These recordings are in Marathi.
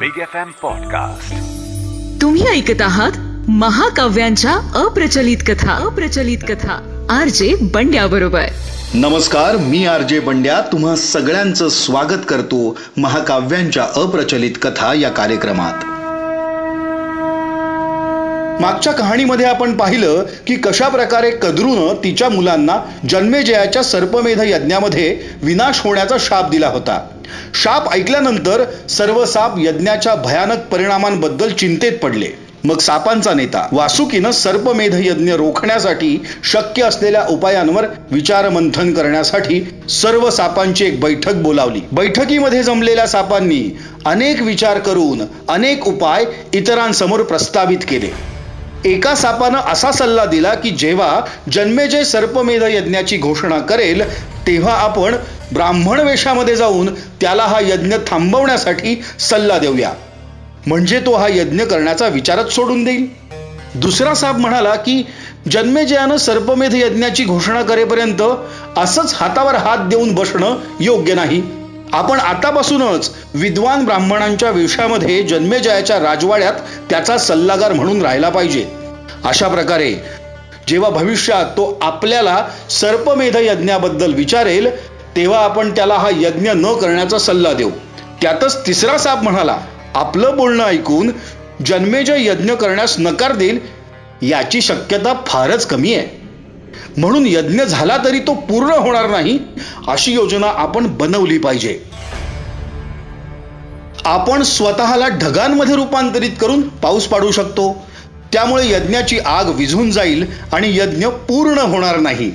बिग एफ एम पॉडकास्ट तुम्ही ऐकत आहात महाकाव्यांच्या अप्रचलित कथा. अप्रचलित कथा. आर जे बंड्या बरोबर. नमस्कार मी आर जे बंड्या. तुम्हा सगळ्यांचं स्वागत करतो महाकाव्यांच्या अप्रचलित कथा या कार्यक्रमात. मागच्या कहाणीमध्ये आपण पाहिलं की कशा प्रकारे कद्रूनं तिच्या मुलांना जन्मेजयाच्या सर्पमेध यज्ञामध्ये विनाश होण्याचा शाप दिला होता. शाप ऐकल्यानंतर सर्व साप यज्ञाच्या भयानक परिणामांबद्दल चिंतेत पडले. मग सापांचा नेता वासुकीनं सर्पमेध यज्ञ रोखण्यासाठी शक्य असलेल्या उपायांवर विचारमंथन करण्यासाठी सर्व सापांची एक बैठक बोलावली. बैठकीमध्ये जमलेल्या सापांनी अनेक विचार करून अनेक उपाय इतरांसमोर प्रस्तावित केले. एका सापानं असा सल्ला दिला की जेव्हा जन्मेजय सर्पमेध यज्ञाची घोषणा करेल तेव्हा आपण ब्राह्मण वेशामध्ये जाऊन त्याला हा यज्ञ थांबवण्यासाठी सल्ला देऊया. म्हणजे तो हा यज्ञ करण्याचा विचारच सोडून देईल. दुसरा साप म्हणाला की जन्मेजयानं सर्पमेध यज्ञाची घोषणा करेपर्यंत असंच हातावर हात देऊन बसणं योग्य नाही. आपण आतापासूनच विद्वान ब्राह्मणांच्या वेशामध्ये जन्मेजयाच्या राजवाड्यात त्याचा सल्लागार म्हणून राहिला पाहिजे. अशा प्रकारे जेव्हा भविष्यात तो आपल्याला सर्पमेध यज्ञाबद्दल विचारेल तेव्हा आपण त्याला हा यज्ञ न करण्याचा सल्ला देऊ. त्यातच तिसरा साप म्हणाला आपलं बोलणं ऐकून जन्मेजय यज्ञ करण्यास नकार देईल याची शक्यता फारच कमी आहे. म्हणून यज्ञ झाला तरी तो पूर्ण होणार नाही अशी योजना आपण बनवली पाहिजे. आपण स्वतःला ढगांमध्ये रूपांतरित करून पाऊस पाडू शकतो. त्यामुळे यज्ञाची आग विझून जाईल आणि यज्ञ पूर्ण होणार नाही.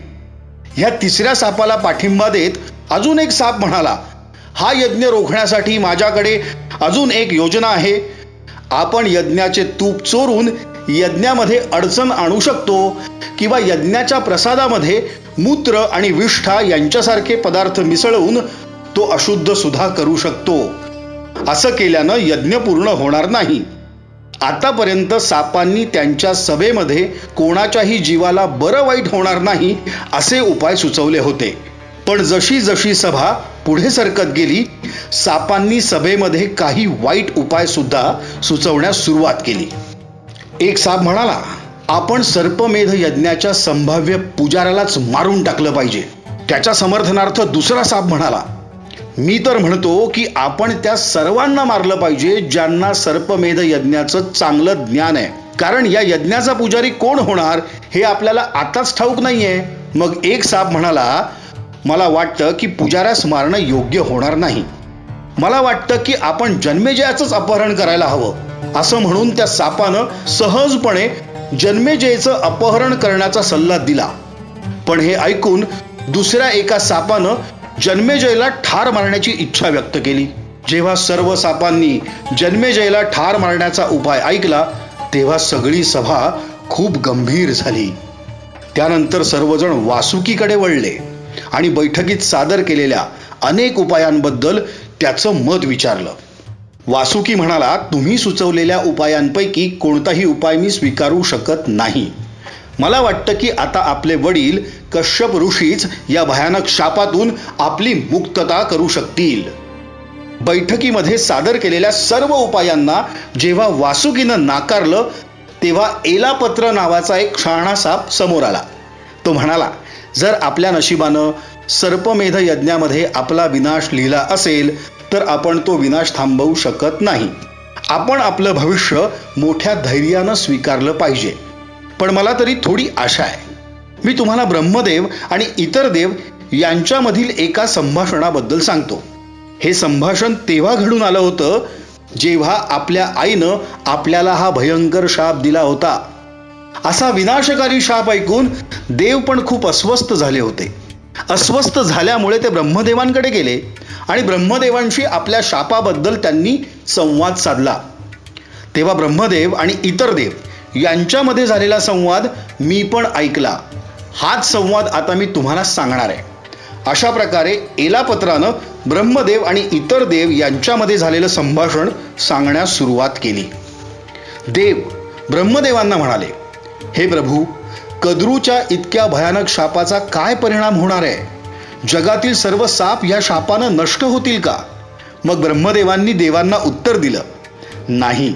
ह्या तिसऱ्या सापाला पाठिंबा देत अजून एक साप म्हणाला हा यज्ञ रोखण्यासाठी माझ्याकडे अजून एक योजना आहे. आपण यज्ञाचे तूप चोरून यज्ञामध्ये अडचण आणू शकतो किंवा यज्ञाच्या प्रसादामध्ये मूत्र आणि विष्ठा यांच्यासारखे पदार्थ मिसळवून तो अशुद्ध सुद्धा करू शकतो. असं केल्यानं यज्ञ पूर्ण होणार नाही. आतापर्यंत सापांनी त्यांच्या सभेमध्ये कोणाच्याही जीवाला बरं वाईट होणार नाही असे उपाय सुचवले होते. पण जशी जशी सभा पुढे सरकत गेली सापांनी सभेमध्ये काही वाईट उपाय सुद्धा सुचवण्यास सुरुवात केली. एक साप म्हणाला आपण सर्पमेध यज्ञाच्या संभाव्य पुजाऱ्यालाच मारून टाकलं पाहिजे. त्याच्या समर्थनार्थ दुसरा साप म्हणाला मी तर म्हणतो की आपण त्या सर्वांना मारलं पाहिजे ज्यांना सर्पमेध यज्ञाचं चांगलं ज्ञान आहे. कारण या यज्ञाचा पुजारी कोण होणार हे आपल्याला आताच ठाऊक नाहीये. मग एक साप म्हणाला मला वाटतं की पुजाऱ्यास मारणं योग्य होणार नाही. मला वाटतं की आपण जन्मेजयाचंच अपहरण करायला हवं. असं म्हणून त्या सापानं सहजपणे जन्मेजयचं अपहरण करण्याचा सल्ला दिला. पण हे ऐकून दुसऱ्या एका सापानं जन्मेजयला ठार मारण्याची इच्छा व्यक्त केली. जेव्हा सर्व सापांनी जन्मेजयला ठार मारण्याचा उपाय ऐकला तेव्हा सगळी सभा खूप गंभीर झाली. त्यानंतर सर्वजण वासुकीकडे वळले आणि बैठकीत सादर केलेल्या अनेक उपायांबद्दल त्याचं मत विचारलं. वासुकी म्हणाला तुम्ही सुचवलेल्या उपायांपैकी कोणताही उपाय मी स्वीकारू शकत नाही. मला वाटतं की आता आपले वडील कश्यप ऋषीच या भयानक शापातून आपली मुक्तता करू शकतील. बैठकीमध्ये सादर केलेल्या सर्व उपायांना जेव्हा वासुकीनं नाकारलं तेव्हा एलापत्र नावाचा एक शहाणा साप समोर आला. तो म्हणाला जर आपल्या नशिबानं सर्पमेध यज्ञामध्ये आपला विनाश लिहिला असेल तर आपण तो विनाश थांबवू शकत नाही. आपण आपलं भविष्य मोठ्या धैर्यानं स्वीकारलं पाहिजे. पण मला तरी थोडी आशा आहे. मी तुम्हाला ब्रह्मदेव आणि इतर देव यांच्यामधील एका संभाषणाबद्दल सांगतो. हे संभाषण तेव्हा घडून आलं होतं जेव्हा आपल्या आईनं आपल्याला हा भयंकर शाप दिला होता. असा विनाशकारी शाप ऐकून देव पण खूप अस्वस्थ झाले होते. अस्वस्थ झाल्यामुळे ते ब्रह्मदेवांकडे गेले आणि ब्रह्मदेवांशी आपल्या शापाबद्दल त्यांनी संवाद साधला. तेव्हा ब्रह्मदेव आणि इतर देव यांच्यामध्ये झालेला संवाद मी पण ऐकला. हाच संवाद आता मी तुम्हाला सांगणार आहे. अशा प्रकारे एलापत्रानं ब्रह्मदेव आणि इतर देव यांच्यामध्ये झालेलं संभाषण सांगण्यास सुरुवात केली. देव ब्रह्मदेवांना म्हणाले हे प्रभू कद्रूच्या इतक्या भयानक शापाचा काय परिणाम होणार आहे? जगातील सर्व साप या शापानं नष्ट होतील का? मग ब्रह्मदेवांनी देवांना उत्तर दिलं नाही.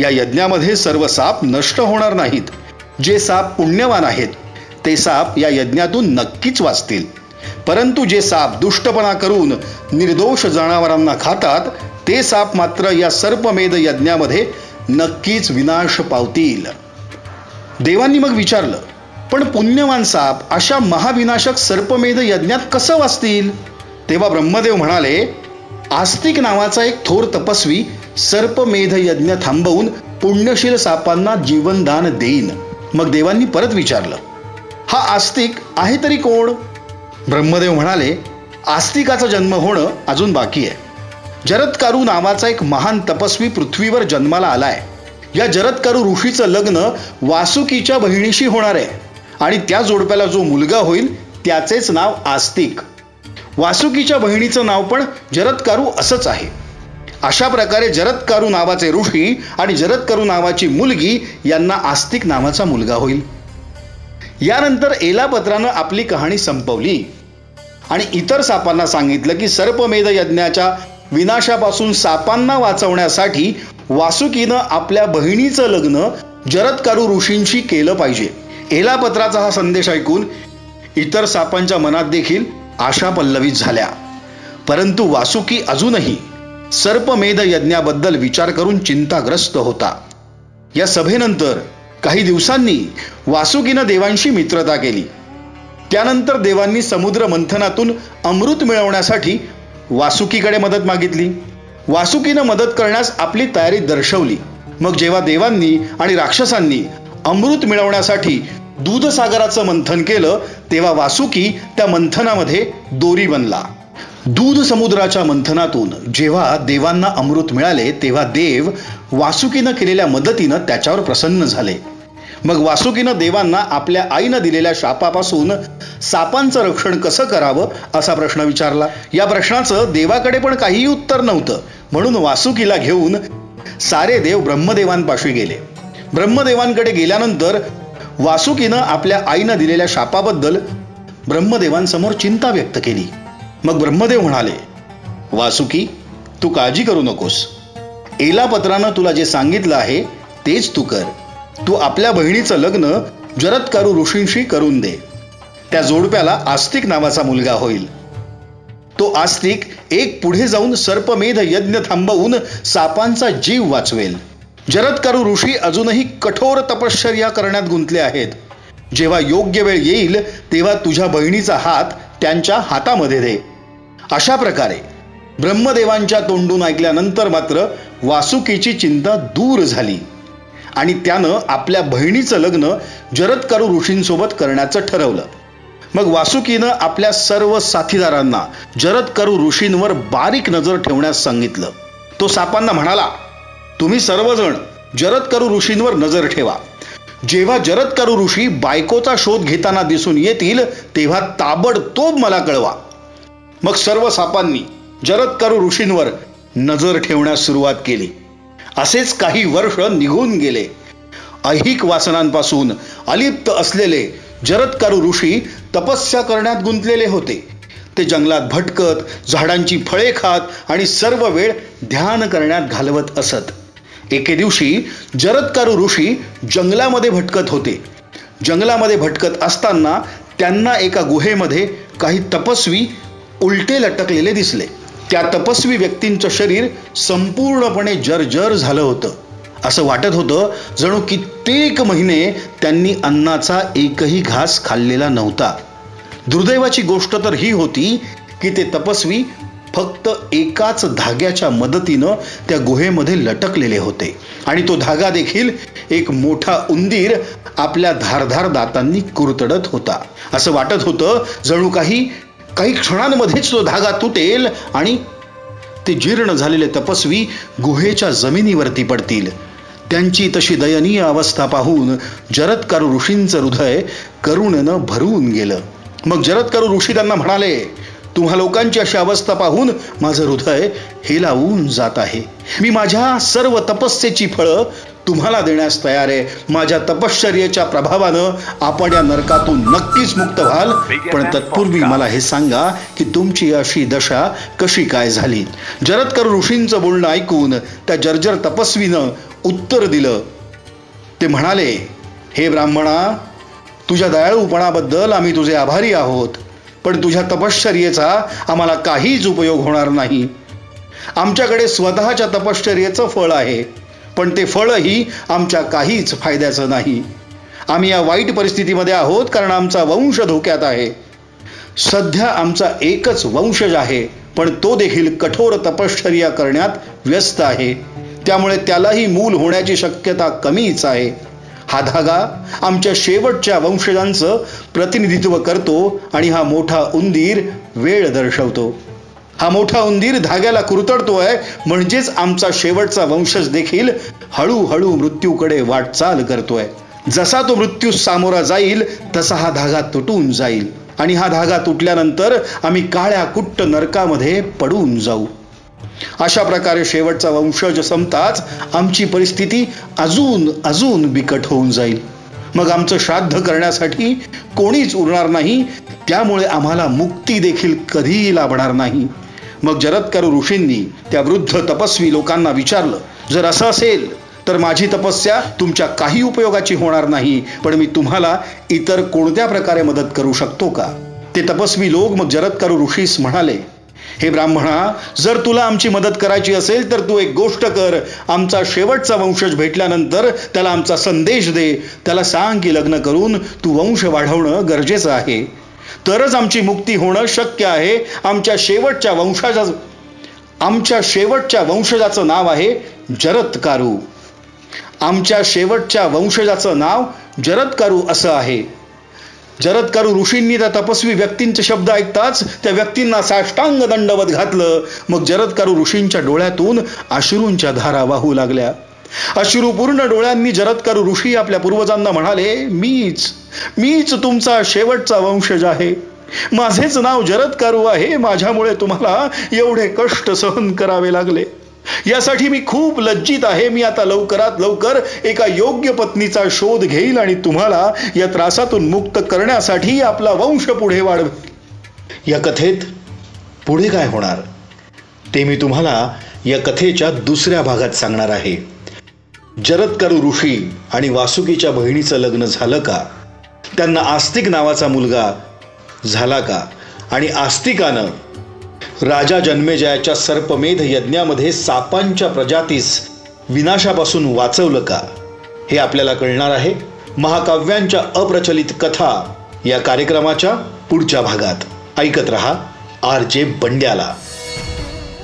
या यज्ञामध्ये सर्व साप नष्ट होणार नाहीत. जे साप पुण्यवान आहेत ते साप या यज्ञातून नक्कीच वाचतील. परंतु जे साप दुष्टपणा करून निर्दोष जनावरांना खातात ते साप मात्र या सर्पमेध यज्ञामध्ये नक्कीच विनाश पावतील. देवांनी मग विचारलं पण पुण्यवान साप अशा महाविनाशक सर्पमेध यज्ञात कसं वाचतील? तेव्हा ब्रह्मदेव म्हणाले आस्तिक नावाचा एक थोर तपस्वी सर्पमेध यज्ञ थांबवून पुण्यशील सापांना जीवनदान देईन. मग देवांनी परत विचारलं हा आस्तिक आहे तरी कोण? ब्रह्मदेव म्हणाले आस्तिकाचा जन्म होणं अजून बाकी आहे. जरत्कारू नावाचा एक महान तपस्वी पृथ्वीवर जन्माला आलाय. या जरत्कारू ऋषीचं लग्न वासुकीच्या बहिणीशी होणार आहे आणि त्या जोडप्याला जो मुलगा होईल त्याचेच नाव आस्तिक. वासुकीच्या बहिणीचं नाव पण जरत्कारू असंच आहे. अशा प्रकारे जरत्कारू नावाचे ऋषी आणि जरत्कारू नावाची मुलगी यांना आस्तिक नावाचा मुलगा होईल. यानंतर एलापत्रानं आपली कहाणी संपवली आणि इतर सापांना सांगितलं की सर्पमेध यज्ञाच्या विनाशापासून सापांना वाचवण्यासाठी वासुकीनं आपल्या बहिणीचं लग्न जरत्कारू ऋषींशी केलं पाहिजे. एलापत्राचा हा संदेश ऐकून इतर सापांच्या मनात देखील आशा पल्लवित झाल्या. परंतु वासुकी अजूनही सर्पमेध यज्ञाबद्दल विचार करून चिंताग्रस्त होता. या सभेनंतर काही दिवसांनी वासुकीनं देवांशी मित्रता केली. त्यानंतर देवांनी समुद्र मंथनातून अमृत मिळवण्यासाठी वासुकीकडे मदत मागितली. वासुकीनं मदत करण्यास आपली तयारी दर्शवली. मग जेव्हा देवांनी आणि राक्षसांनी अमृत मिळवण्यासाठी दूधसागराचं मंथन केलं तेव्हा वासुकी त्या मंथनामध्ये दोरी बनला. दूध समुद्राच्या मंथनातून जेव्हा देवांना अमृत मिळाले तेव्हा देव वासुकीनं केलेल्या मदतीनं त्याच्यावर प्रसन्न झाले. मग वासुकीनं देवांना आपल्या आईनं दिलेल्या शापापासून सापांचं रक्षण कसं करावं असा प्रश्न विचारला. या प्रश्नाचं देवाकडे पण काहीही उत्तर नव्हतं. म्हणून वासुकीला घेऊन सारे देव ब्रह्मदेवांपाशी गेले. ब्रह्मदेवांकडे गेल्यानंतर वासुकीनं आपल्या आईनं दिलेल्या शापाबद्दल ब्रह्मदेवांसमोर चिंता व्यक्त केली. मग ब्रह्मदेव म्हणाले वासुकी तू काळजी करू नकोस. एलापत्रानं तुला जे सांगितलं आहे तेच तू कर. तू आपल्या बहिणीचं लग्न जरत्कारू ऋषींशी करून दे. त्या जोडप्याला आस्तिक नावाचा मुलगा होईल. तो आस्तिक एक पुढे जाऊन सर्पमेध यज्ञ थांबवून सापांचा जीव वाचवेल. जरत्कारू ऋषी अजूनही कठोर तपश्चर्या करण्यात गुंतले आहेत. जेव्हा योग्य वेळ येईल तेव्हा तुझ्या बहिणीचा हात त्यांच्या हातामध्ये दे. अशा प्रकारे ब्रह्मदेवांच्या तोंडून ऐकल्यानंतर मात्र वासुकीची चिंता दूर झाली. आणि त्यानं आपल्या बहिणीचं लग्न जरत्कारू ऋषींसोबत करण्याचं ठरवलं. मग वासुकीनं आपल्या सर्व साथीदारांना जरत्कारू ऋषींवर बारीक नजर ठेवण्यास सांगितलं. तो सापांना म्हणाला तुम्ही सर्वजण जरत्कारू ऋषींवर नजर ठेवा. जेव्हा जरत्कारू ऋषी बायकोचा शोध घेताना दिसून येतील तेव्हा ताबडतोब मला कळवा. मग सर्व सापांनी जरत्कारू ऋषींवर नजर ठेवण्यास सुरुवात केली. असेच काही वर्ष निघून गेले. ऐहिक वासनांपासून अलिप्त असलेले जरत्कारू ऋषी तपस्या करण्यात गुंतलेले होते. ते जंगलात भटकत झाडांची फळे खात आणि सर्व वेळ ध्यान करण्यात घालवत असत. एके दिवशी जरत्कारू ऋषी जंगलामध्ये भटकत होते. जंगलामध्ये भटकत असताना त्यांना एका गुहेमध्ये काही तपस्वी उलटे लटकलेले दिसले. त्या तपस्वी व्यक्तींचं शरीर संपूर्णपणे जर्जर झालं होतं. असं वाटत होतं जणू कित्येक महिने त्यांनी अन्नाचा एकही घास खाल्लेला नव्हता. दुर्दैवाची गोष्ट तर ही होती की ते तपस्वी फक्त एकाच धाग्याच्या मदतीनं त्या गुहेमध्ये लटकलेले होते. आणि तो धागा देखील एक मोठा उंदीर आपल्या धारधार दातांनी कुरतडत होता. असं वाटत होतं जणू काही काही क्षणांमध्येच तो धागा तुटेल आणि ते जीर्ण झालेले तपस्वी गुहेच्या जमिनीवरती पडतील. त्यांची तशी दयनीय अवस्था पाहून जरत्कारू ऋषींचं हृदय करुणेनं भरून गेलं. मग जरत्कारू ऋषी त्यांना म्हणाले तुम्हा लोकांची अशी अवस्था पाहून माझं हृदय हेलावून जात आहे. मी माझ्या सर्व तपस्येची फळं तुम्हाला देण्यास तयार आहे. माझ्या तपश्चर्येच्या प्रभावानं आपण या नरकातून नक्कीच मुक्त व्हाल. पण तत्पूर्वी मला हे सांगा की तुमची अशी दशा कशी काय झाली? जरदकर ऋषींचं बोलणं ऐकून त्या जर्जर तपस्वीनं उत्तर दिलं. ते म्हणाले हे ब्राह्मणा तुझ्या दयाळूपणाबद्दल आम्ही तुझे आभारी आहोत. पण तुझ्या तपश्चर्येचा आम्हाला काहीच उपयोग होणार नाही. आमच्याकडे स्वतःच्या तपश्चर्येचं फळ आहे. पण ते फळही आमच्या काहीच फायद्याचं नाही. आम्ही या वाईट परिस्थितीमध्ये आहोत कारण आमचा वंश धोक्यात आहे. सध्या आमचा एकच वंशज आहे पण तो देखील कठोर तपश्चर्या करण्यात व्यस्त आहे. त्यामुळे त्यालाही मूल होण्याची शक्यता कमीच आहे. हा धागा आमच्या शेवटच्या वंशजांचं प्रतिनिधित्व करतो आणि हा मोठा उंदीर वेळ दर्शवतो. हा मोठा उंदीर धाग्याला कुरतडतोय. म्हणजेच आमचा शेवटचा वंशज देखील हळूहळू मृत्यूकडे वाटचाल करतोय. जसा तो मृत्यू सामोरा जाईल तसा हा धागा तुटून जाईल. आणि हा धागा तुटल्यानंतर आम्ही काळ्या कुट्ट नरकामध्ये पडून जाऊ. अशा प्रकारे शेवटचा वंशज संपताच आमची परिस्थिती अजून अजून बिकट होऊन जाईल. मग आमचं श्राद्ध करण्यासाठी कोणीच उरणार नाही त्यामुळे आम्हाला मुक्ती देखील कधीही लाभणार नाही. मग जरत्कर ऋषींनी त्या वृद्ध तपस्वी लोकांना विचारलं जर असं असेल तर माझी तपस्या तुमच्या काही उपयोगाची होणार नाही पण मी तुम्हाला इतर कोणत्या प्रकारे मदत करू शकतो का? ते तपस्वी लोक मग जरदकर ऋषीस म्हणाले हे ब्राह्मणा जर तुला आमची मदत करायची असेल तर तू एक गोष्ट कर. आमचा शेवटचा वंशज भेटल्यानंतर त्याला आमचा संदेश दे. त्याला सांग की लग्न करून तू वंश वाढवणं गरजेचं आहे. तरच आमची मुक्ती होणं शक्य आहे. आमच्या शेवटच्या वंशाचा आमच्या शेवटच्या वंशजाचं नाव आहे जरत्कारू. आमच्या शेवटच्या वंशजाचं नाव जरत्कारू असं आहे. जरत्कारू ऋषींनी त्या तपस्वी व्यक्तींचे शब्द ऐकताच त्या व्यक्तींना साष्टांग दंडवत घातलं. मग जरत्कारू ऋषींच्या डोळ्यातून अश्रूंच्या धारा वाहू लागल्या. अश्रुपूर्ण डोळ्यांनी जरत्कारू ऋषी आपल्या पूर्वजांना म्हणाले मीच मीच तुमचा शेवटचा वंशज आहे. माझेच नाव जरत्कारू आहे माझ्यामुळे तुम्हाला एवढे कष्ट सहन करावे लागले. यासाठी मी खूप लज्जित आहे. मी आता लवकरात लवकर एका योग्य पत्नीचा शोध घेईल आणि तुम्हाला या त्रासातून मुक्त करण्यासाठी आपला वंश पुढे वाढवेल. या कथेत पुढे काय होणार? ते मी तुम्हाला या कथेच्या दुसऱ्या भागात सांगणार आहे. जरत्कारू ऋषी आणि वासुकीच्या बहिणीचं लग्न झालं का? त्यांना आस्तिक नावाचा मुलगा झाला का? आणि आस्तिकानं राजा जन्मेजयाच्या सर्पमेध यज्ञामध्ये सापांच्या प्रजातीस विनाशापासून वाचवलं का? हे आपल्याला कळणार आहे. महाकाव्यांच्या अप्रचलित कथा या कार्यक्रमाच्या पुढच्या भागात. ऐकत रहा आर जे बंड्याला.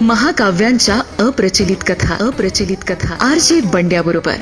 महाकाव्यांच्या अप्रचलित कथा अप्रचलित कथा. आर जे बंड्या बरोबर.